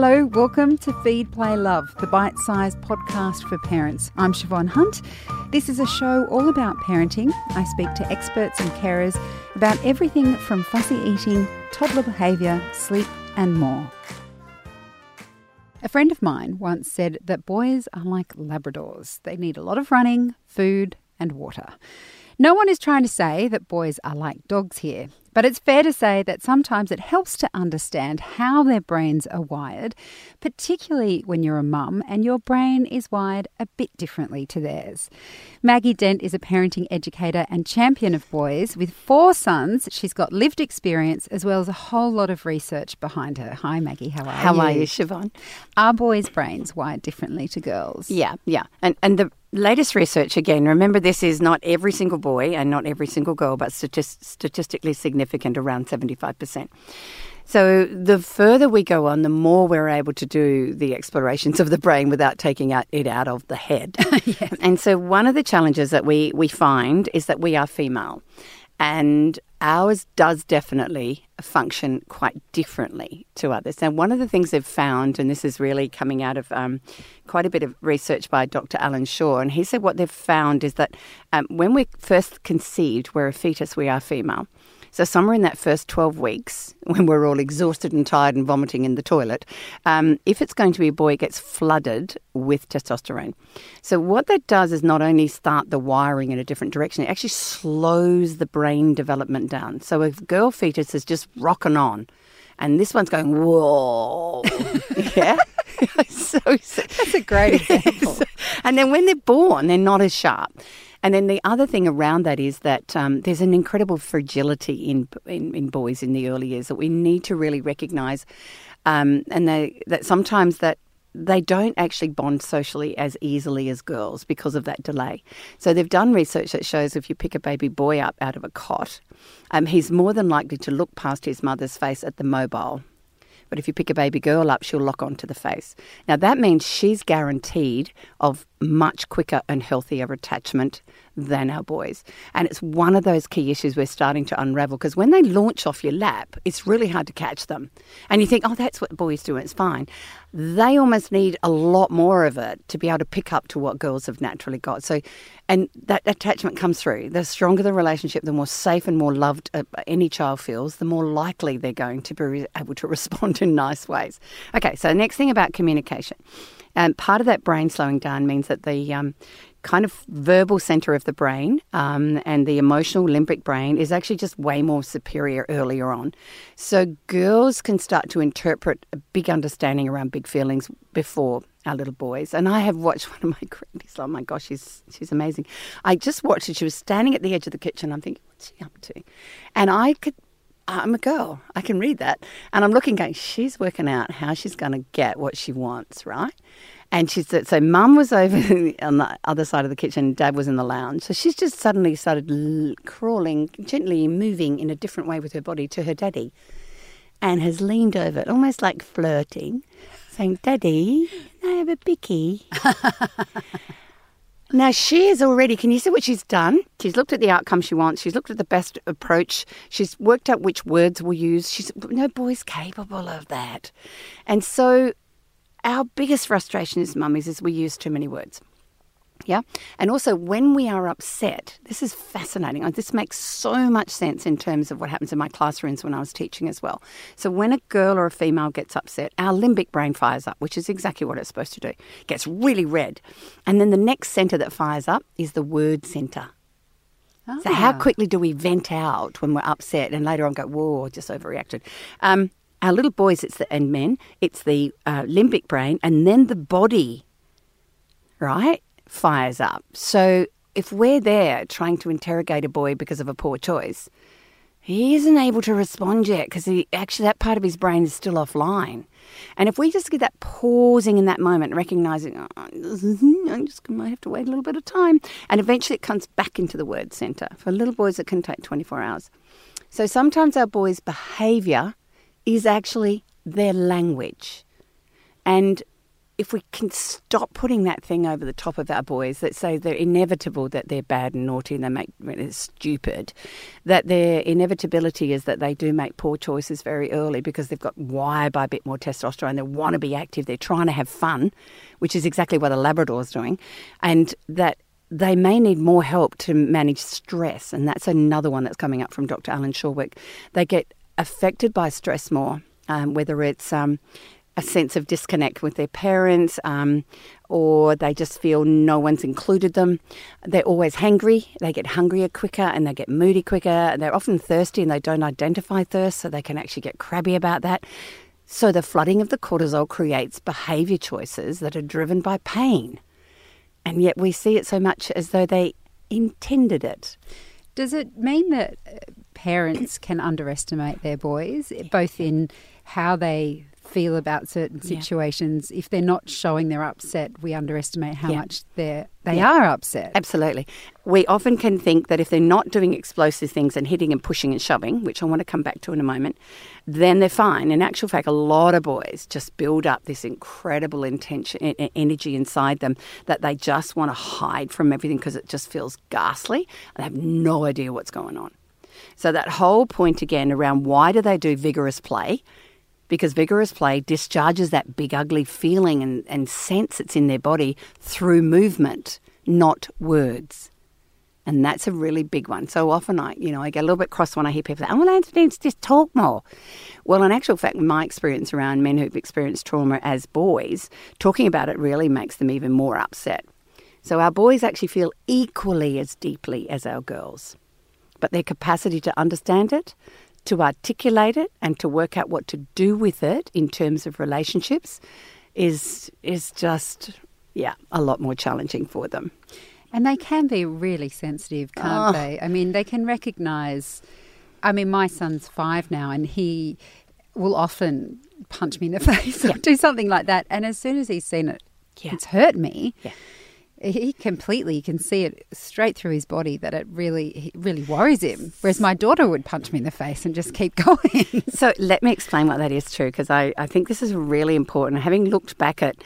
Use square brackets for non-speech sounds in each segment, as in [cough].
Hello, welcome to Feed, Play, Love, the bite sized podcast for parents. I'm Siobhan Hunt. This is a show all about parenting. I speak to experts and carers about everything from fussy eating, toddler behaviour, sleep, and more. A friend of mine once said that boys are like Labradors. They need a lot of running, food, and water. No one is trying to say that boys are like dogs here. But it's fair to say that sometimes it helps to understand how their brains are wired, particularly when you're a mum and your brain is wired a bit differently to theirs. Maggie Dent is a parenting educator and champion of boys. With four sons, she's got lived experience as well as a whole lot of research behind her. Hi, Maggie. How are how you? How are you, Siobhan? Are boys' brains wired differently to girls? Yeah, yeah. And and the latest research again. Remember, this is not every single boy and not every single girl, but statist- statistically significant significant, around 75%. So the further we go on, the more we're able to do the explorations of the brain without taking it out of the head. [laughs] yes. And so one of the challenges that we, we find is that we are female. And ours does definitely function quite differently to others. Now, one of the things they've found, and this is really coming out of um, quite a bit of research by Dr. Allan Schore, and he said what they've found is that um, when we're first conceived, we're a fetus, we are female. So, somewhere in that first 12 weeks, [laughs] when we're all exhausted and tired and vomiting in the toilet, um, if it's going to be a boy, it gets flooded with testosterone. So, what that does is not only start the wiring in a different direction, it actually slows the brain development down. So, a girl fetus is just rocking on, and this one's going, whoa. [laughs] yeah. [laughs] so, That's a great example. and then when they're born, they're not as sharp. And then the other thing around that is that um, there's an incredible fragility in, in, in boys in the early years that we need to really recognise, um, and they, that sometimes that they don't actually bond socially as easily as girls because of that delay. So they've done research that shows if you pick a baby boy up out of a cot, um, he's more than likely to look past his mother's face at the mobile. But if you pick a baby girl up, she'll lock onto the face. Now that means she's guaranteed of much quicker and healthier attachment than our boys. And it's one of those key issues we're starting to unravel because when they launch off your lap, it's really hard to catch them. And you think, oh, that's what boys do, it's fine. They almost need a lot more of it to be able to pick up to what girls have naturally got. So, and that attachment comes through. The stronger the relationship, the more safe and more loved uh, any child feels, the more likely they're going to be able to [laughs] respond in nice ways. Okay, so next thing about communication. Um, part of that brain slowing down means that the um, kind of verbal center of the brain um, and the emotional limbic brain is actually just way more superior earlier on. So girls can start to interpret a big understanding around big feelings before our little boys. And I have watched [laughs] one of my grannies. Oh my gosh, she's she's amazing. I just watched her. She was standing at the edge of the kitchen. I'm thinking, what's she up to? And I could I'm a girl. I can read that. And I'm looking, going, she's working out how she's going to get what she wants, right? And she said, so mum was [laughs] over on the other side of the kitchen, dad was in the lounge. So she's just suddenly started l- crawling, gently moving in a different way with her body to her daddy and has leaned over, almost like flirting, saying, Daddy, can I have a bicky? [laughs] Now she is already, can you see what she's done? She's looked at the outcome she wants. She's looked at the best approach. She's worked out which words we'll use. She's, no boy's capable of that. And so our biggest frustration as mummies is we use too many words. Yeah. And also, when we are upset, this is fascinating. This makes so much sense in terms of what happens in my classrooms when I was teaching as well. So, when a girl or a female gets upset, our limbic brain fires up, which is exactly what it's supposed to do. It gets really red. And then the next center that fires up is the word center. Oh. So, how ah. quickly do we vent out when we're upset and later on go, whoa, just overreacted? Um, our little boys, it's the, and men, it's the uh, limbic brain and then the body, right? Fires up. So if we're there trying to interrogate a boy because of a poor choice, he isn't able to respond yet because he actually that part of his brain is still offline. And if we just get that pausing in that moment, recognizing, oh, I'm just going to have to wait a little bit of time, and eventually it comes back into the word center. For little boys, it can take 24 hours. So sometimes our boys' behavior is actually their language. And if we can stop putting that thing over the top of our boys that say they're inevitable that they're bad and naughty and they make they're stupid, that their inevitability is that they do make poor choices very early because they've got wired by a bit more testosterone. They want to be active. They're trying to have fun, which is exactly what a Labrador's doing, and that they may need more help to manage stress, and that's another one that's coming up from Dr. Alan Shorwick. They get affected by stress more, um, whether it's um, a sense of disconnect with their parents, um, or they just feel no one's included them. They're always hungry. They get hungrier quicker and they get moody quicker. And they're often thirsty and they don't identify thirst, so they can actually get crabby about that. So the flooding of the cortisol creates behaviour choices that are driven by pain. And yet we see it so much as though they intended it. Does it mean that uh, parents can underestimate their boys, both in how they feel about certain situations. Yeah. If they're not showing they're upset, we underestimate how yeah. much they're they yeah. are upset. Absolutely. We often can think that if they're not doing explosive things and hitting and pushing and shoving, which I want to come back to in a moment, then they're fine. In actual fact, a lot of boys just build up this incredible intention, energy inside them that they just want to hide from everything because it just feels ghastly. They have no idea what's going on. So that whole point again around why do they do vigorous play? Because vigorous play discharges that big ugly feeling and, and sense that's in their body through movement, not words. And that's a really big one. So often I, you know, I get a little bit cross when I hear people say, oh, well, Anthony, just talk more. Well, in actual fact, my experience around men who've experienced trauma as boys, talking about it really makes them even more upset. So our boys actually feel equally as deeply as our girls. But their capacity to understand it, to articulate it and to work out what to do with it in terms of relationships is is just yeah a lot more challenging for them. And they can be really sensitive can't oh. they? I mean they can recognize i mean my son's 5 now and he will often punch me in the [laughs] face or do something like that. And as soon as he's seen it yeah. it's hurt me. Yeah he completely you can see it straight through his body that it really really worries him whereas my daughter would punch me in the face and just keep [laughs] going. So let me explain what that is true because I, I think this is really important. Having looked back at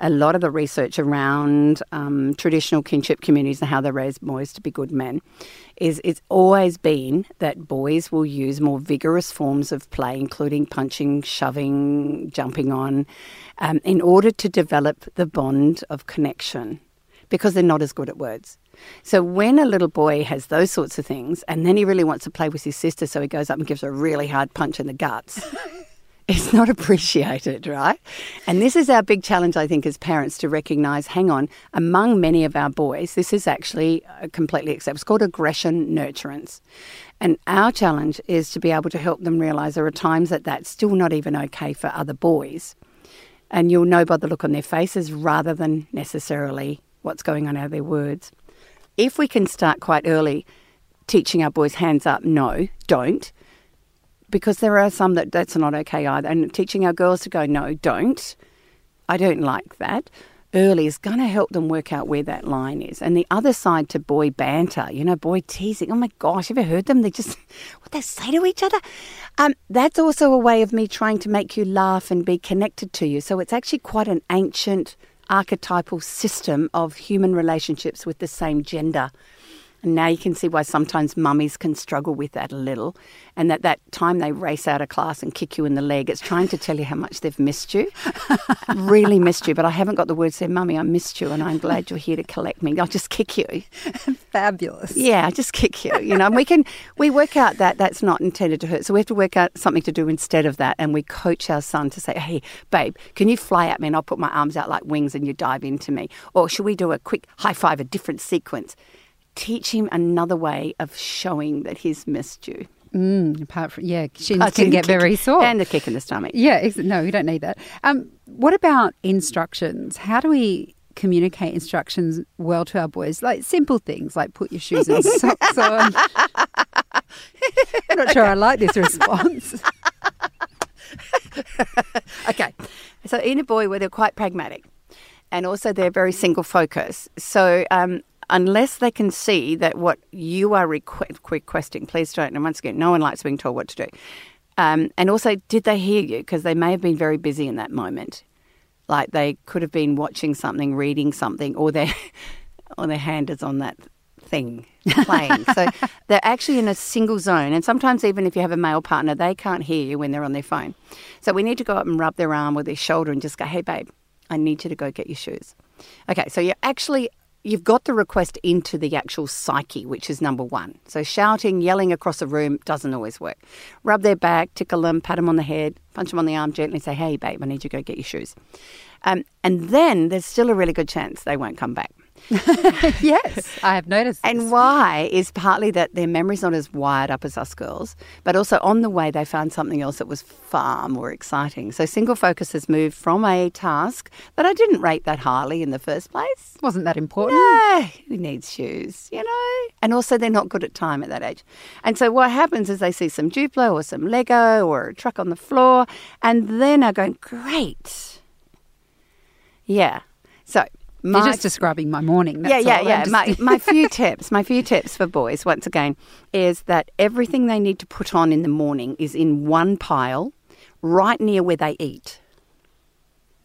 a lot of the research around um, traditional kinship communities and how they raise boys to be good men is it's always been that boys will use more vigorous forms of play including punching shoving jumping on um, in order to develop the bond of connection because they're not as good at words. So when a little boy has those sorts of things and then he really wants to play with his sister, so he goes up and gives her a really hard punch in the guts. [laughs] it's not appreciated, right? And this is our big challenge, I think, as parents to recognize hang on, among many of our boys, this is actually uh, completely acceptable. It's called aggression nurturance. And our challenge is to be able to help them realize there are times that that's still not even okay for other boys. And you'll know by the look on their faces rather than necessarily what's going on out of their words. If we can start quite early teaching our boys hands up, no, don't, because there are some that that's not okay either, and teaching our girls to go, no, don't, I don't like that. Early is going to help them work out where that line is. And the other side to boy banter, you know, boy teasing. Oh my gosh, have you heard them? They just, [laughs] what they say to each other. Um, that's also a way of me trying to make you laugh and be connected to you. So it's actually quite an ancient archetypal system of human relationships with the same gender. And now you can see why sometimes mummies can struggle with that a little. And that that time they race out of class and kick you in the leg, it's trying to tell you how much they've missed you. [laughs] really missed you. But I haven't got the words say, Mummy, I missed you and I'm glad you're here to collect me. I'll just kick you. [laughs] Fabulous. Yeah, I just kick you. You know, and we can we work out that that's not intended to hurt. So we have to work out something to do instead of that. And we coach our son to say, Hey, babe, can you fly at me and I'll put my arms out like wings and you dive into me? Or should we do a quick high five, a different sequence? Teach him another way of showing that he's missed you. Mm, apart from yeah, shins can get very sore and a kick in the stomach. Yeah, ex- no, we don't need that. Um, what about instructions? How do we communicate instructions well to our boys? Like simple things, like put your shoes and [laughs] socks on. I'm not sure I like this response. [laughs] okay, so in a boy where they're quite pragmatic, and also they're very single focus. So um, unless they can see that what you are requ- requesting, please don't. And once again, no one likes being told what to do. Um, and also, did they hear you? Because they may have been very busy in that moment. like they could have been watching something, reading something, or their [laughs] or their hand is on that thing playing. [laughs] so they're actually in a single zone. And sometimes, even if you have a male partner, they can't hear you when they're on their phone. So we need to go up and rub their arm or their shoulder and just go, hey, babe, I need you to go get your shoes. Okay, so you're actually. You've got the request into the actual psyche, which is number one. So, shouting, yelling across a room doesn't always work. Rub their back, tickle them, pat them on the head, punch them on the arm gently, say, Hey, babe, I need you to go get your shoes. Um, and then there's still a really good chance they won't come back. [laughs] yes, [laughs] I have noticed. And this. why is partly that their memory's not as wired up as us girls, but also on the way they found something else that was far more exciting. So single focus has moved from a task that I didn't rate that highly in the first place. Wasn't that important? No, who needs shoes, you know? And also they're not good at time at that age. And so what happens is they see some Duplo or some Lego or a truck on the floor and then are going, great. Yeah. So my, You're just describing my morning. yeah, yeah, yeah. My, my [laughs] few tips, my few tips for boys, once again, is that everything they need to put on in the morning is in one pile, right near where they eat.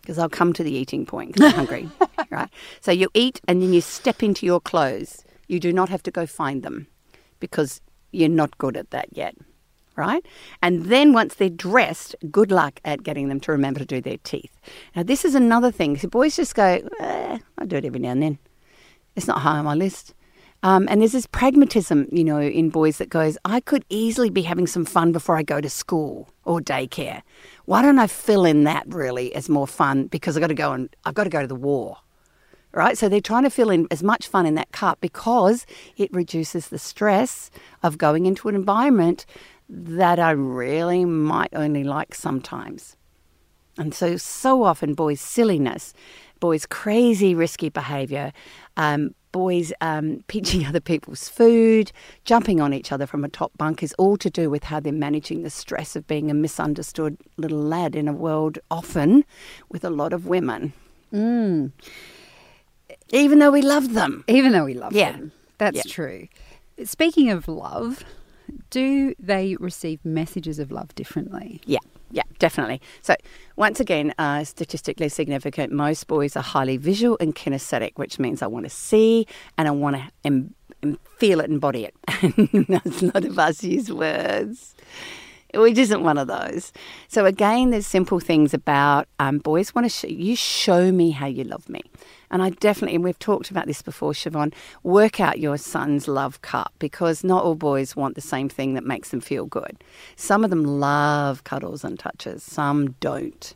Because I'll come to the eating point because I'm hungry, [laughs] right? So you eat and then you step into your clothes. You do not have to go find them because you're not good at that yet right? And then once they're dressed, good luck at getting them to remember to do their teeth. Now, this is another thing. So boys just go, eh, I do it every now and then. It's not high on my list. Um, and there's this pragmatism, you know, in boys that goes, I could easily be having some fun before I go to school or daycare. Why don't I fill in that really as more fun because I've got to go and I've got to go to the war right? So they're trying to fill in as much fun in that cup because it reduces the stress of going into an environment that I really might only like sometimes. And so, so often, boys' silliness, boys' crazy, risky behaviour, um, boys um, [laughs] pinching other people's food, jumping on each other from a top bunk is all to do with how they're managing the stress of being a misunderstood little lad in a world often with a lot of women. Mm. Even though we love them. Even though we love yeah. them. That's yeah. true. Speaking of love, do they receive messages of love differently? Yeah. Yeah, definitely. So, once again, uh, statistically significant, most boys are highly visual and kinesthetic, which means I want to see and I want to em- feel it, embody it. [laughs] That's not of us use words which isn't one of those. So again, there's simple things about um, boys want to sh- you show me how you love me, and I definitely and we've talked about this before, Siobhan. Work out your son's love cup because not all boys want the same thing that makes them feel good. Some of them love cuddles and touches, some don't.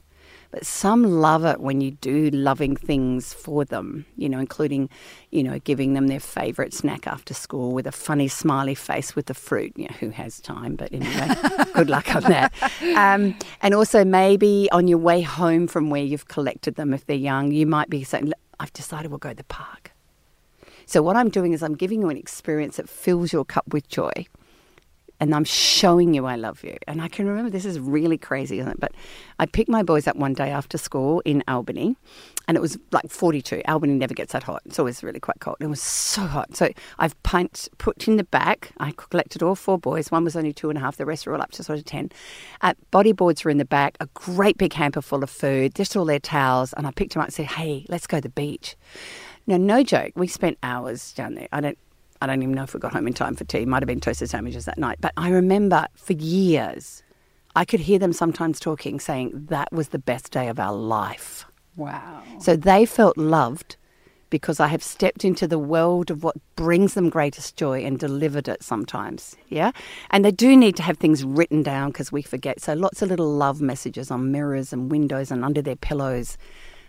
But some love it when you do loving things for them, you know, including, you know, giving them their favourite snack after school with a funny smiley face with the fruit. You know, who has time? But anyway, [laughs] good luck on that. Um, and also maybe on your way home from where you've collected them, if they're young, you might be saying, I've decided we'll go to the park. So what I'm doing is I'm giving you an experience that fills your cup with joy and I'm showing you I love you. And I can remember this is really crazy, isn't it? But I picked my boys up one day after school in Albany, and it was like 42. Albany never gets that hot. It's always really quite cold. It was so hot. So I've pint, put in the back. I collected all four boys. One was only two and a half. The rest were all up to sort of 10. Uh, bodyboards were in the back, a great big hamper full of food, just all their towels. And I picked them up and said, hey, let's go to the beach. Now, no joke, we spent hours down there. I don't I don't even know if we got home in time for tea. Might have been toasted sandwiches that night. But I remember for years, I could hear them sometimes talking, saying that was the best day of our life. Wow. So they felt loved because I have stepped into the world of what brings them greatest joy and delivered it sometimes. Yeah. And they do need to have things written down because we forget. So lots of little love messages on mirrors and windows and under their pillows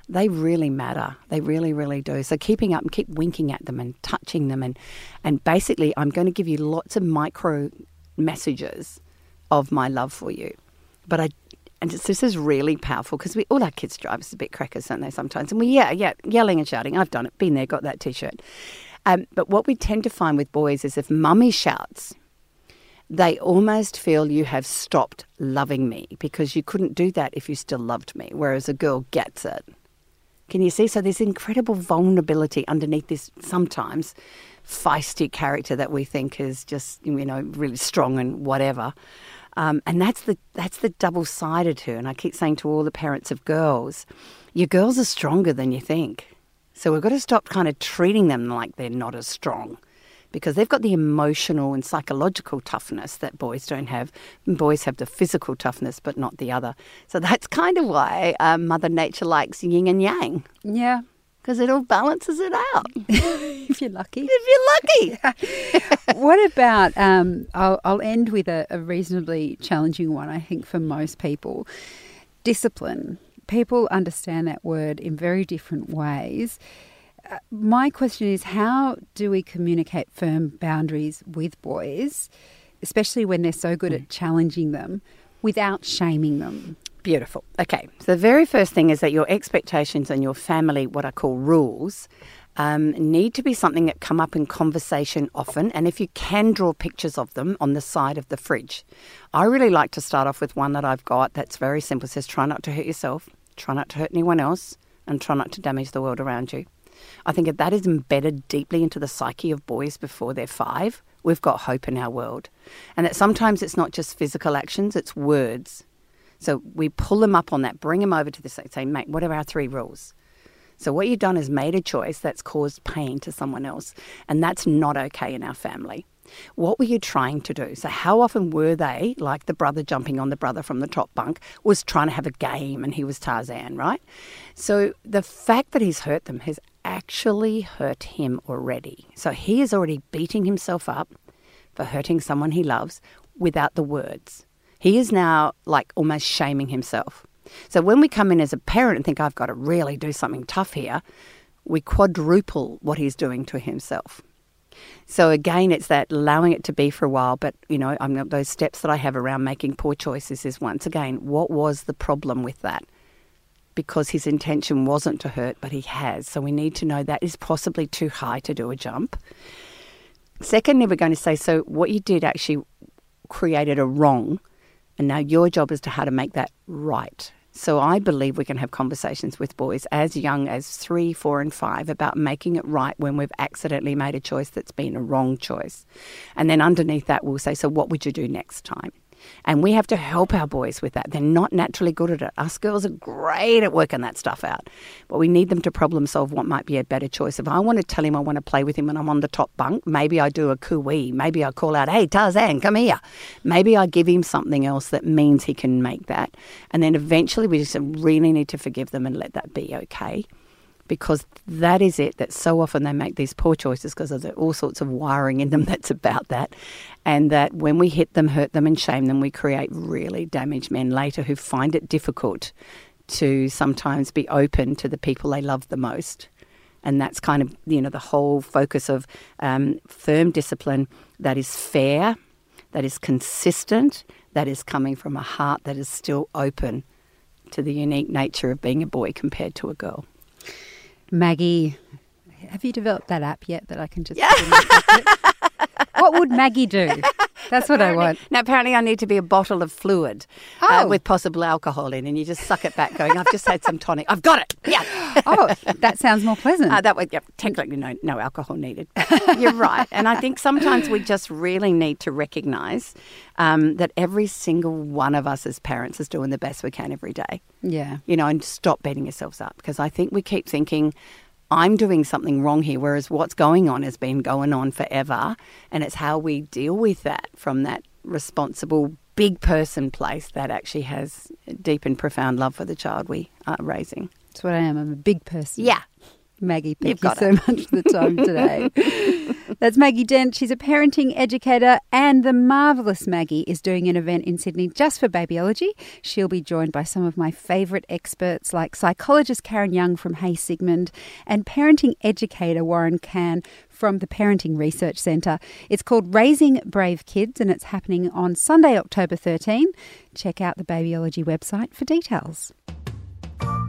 they really matter. They really, really do. So keeping up and keep winking at them and touching them and and basically I'm going to give you lots of micro messages of my love for you. But I and this is really powerful because we all our kids drive us a bit crackers, don't they? Sometimes, and we yeah yeah yelling and shouting. I've done it, been there, got that t-shirt. Um, but what we tend to find with boys is if mummy shouts, they almost feel you have stopped loving me because you couldn't do that if you still loved me. Whereas a girl gets it. Can you see? So there's incredible vulnerability underneath this sometimes feisty character that we think is just, you know, really strong and whatever. Um, and that's the that's the double sided her. And I keep saying to all the parents of girls, your girls are stronger than you think. So we've got to stop kind of treating them like they're not as strong because they've got the emotional and psychological toughness that boys don't have. boys have the physical toughness, but not the other. So that's kind of why um, Mother Nature likes yin and yang. Yeah. Because it all balances it out. [laughs] if you're lucky. If you're lucky. [laughs] what about, um, I'll, I'll, end with a, a reasonably challenging one, I think, for most people discipline. People understand that word in very different ways my question is how do we communicate firm boundaries with boys, especially when they're so good mm. at challenging them, without shaming them? Beautiful. Okay, so the very first thing is that your expectations and your family, what I call rules, um, need to be something that come up in conversation often, and if you can draw pictures of them on the side of the fridge. I really like to start off with one that I've got that's very simple. It says, "Try not to hurt yourself, try not to hurt anyone else, and try not to damage the world around you." I think if that is embedded deeply into the psyche of boys before they're five, we've got hope in our world. And that sometimes it's not just physical actions, it's words. So we pull them up on that, bring them over to the say, mate, what are our three rules? So what you've done is made a choice that's caused pain to someone else, and that's not okay in our family. What were you trying to do? So, how often were they, like the brother jumping on the brother from the top bunk, was trying to have a game and he was Tarzan, right? So, the fact that he's hurt them has actually hurt him already. So, he is already beating himself up for hurting someone he loves without the words. He is now like almost shaming himself. So, when we come in as a parent and think, I've got to really do something tough here, we quadruple what he's doing to himself. So again, it's that allowing it to be for a while. But you know, I'm, those steps that I have around making poor choices is once again, what was the problem with that? Because his intention wasn't to hurt, but he has. So we need to know that is possibly too high to do a jump. Secondly, we're going to say, so what you did actually created a wrong, and now your job is to how to make that right. So I believe we can have conversations with boys as young as three, four, and five about making it right when we've accidentally made a choice that's been a wrong choice. And then underneath that, we'll say, So what would you do next time? And we have to help our boys with that. They're not naturally good at it. Us girls are great at working that stuff out. But we need them to problem solve what might be a better choice. If I want to tell him I want to play with him when I'm on the top bunk, maybe I do a cooey. Maybe I call out, hey, Tarzan, come here. Maybe I give him something else that means he can make that. And then eventually we just really need to forgive them and let that be okay because that is it that so often they make these poor choices because there's all sorts of wiring in them [laughs] that's about that. And that when we hit them hurt them and shame them we create really damaged men later who find it difficult to sometimes be open to the people they love the most. And that's kind of you know the whole focus of um, firm discipline that is fair that is consistent that is coming from a heart that is still open to the unique nature of being a boy compared to a girl Maggie. Have you developed that app yet that I can just? [laughs] what would Maggie do? That's what I want. Now, apparently, I need to be a bottle of fluid uh, oh. uh, with possible alcohol in, and you just suck it back, going, "I've just had some tonic. I've got it." Yeah. [laughs] oh, that sounds more pleasant. Uh, that would, yeah, technically, no, no alcohol needed. [laughs] You're right, and I think sometimes we just really need to recognise um, that every single one of us as parents is doing the best we can every day. Yeah. You know, and stop beating yourselves up because I think we keep thinking, I'm doing something wrong here, whereas what's going on has been going on forever. And it's how we deal with that from that responsible big person place that actually has deep and profound love for the child we are raising. That's what I am. I'm a big person. Yeah. Maggie, thank You've you so it. much for the time today. [laughs] That's Maggie Dent. She's a parenting educator, and the marvellous Maggie is doing an event in Sydney just for babyology. She'll be joined by some of my favourite experts like psychologist Karen Young from Hey Sigmund and parenting educator Warren Cann from the Parenting Research Centre. It's called Raising Brave Kids, and it's happening on Sunday, October 13. Check out the babyology website for details.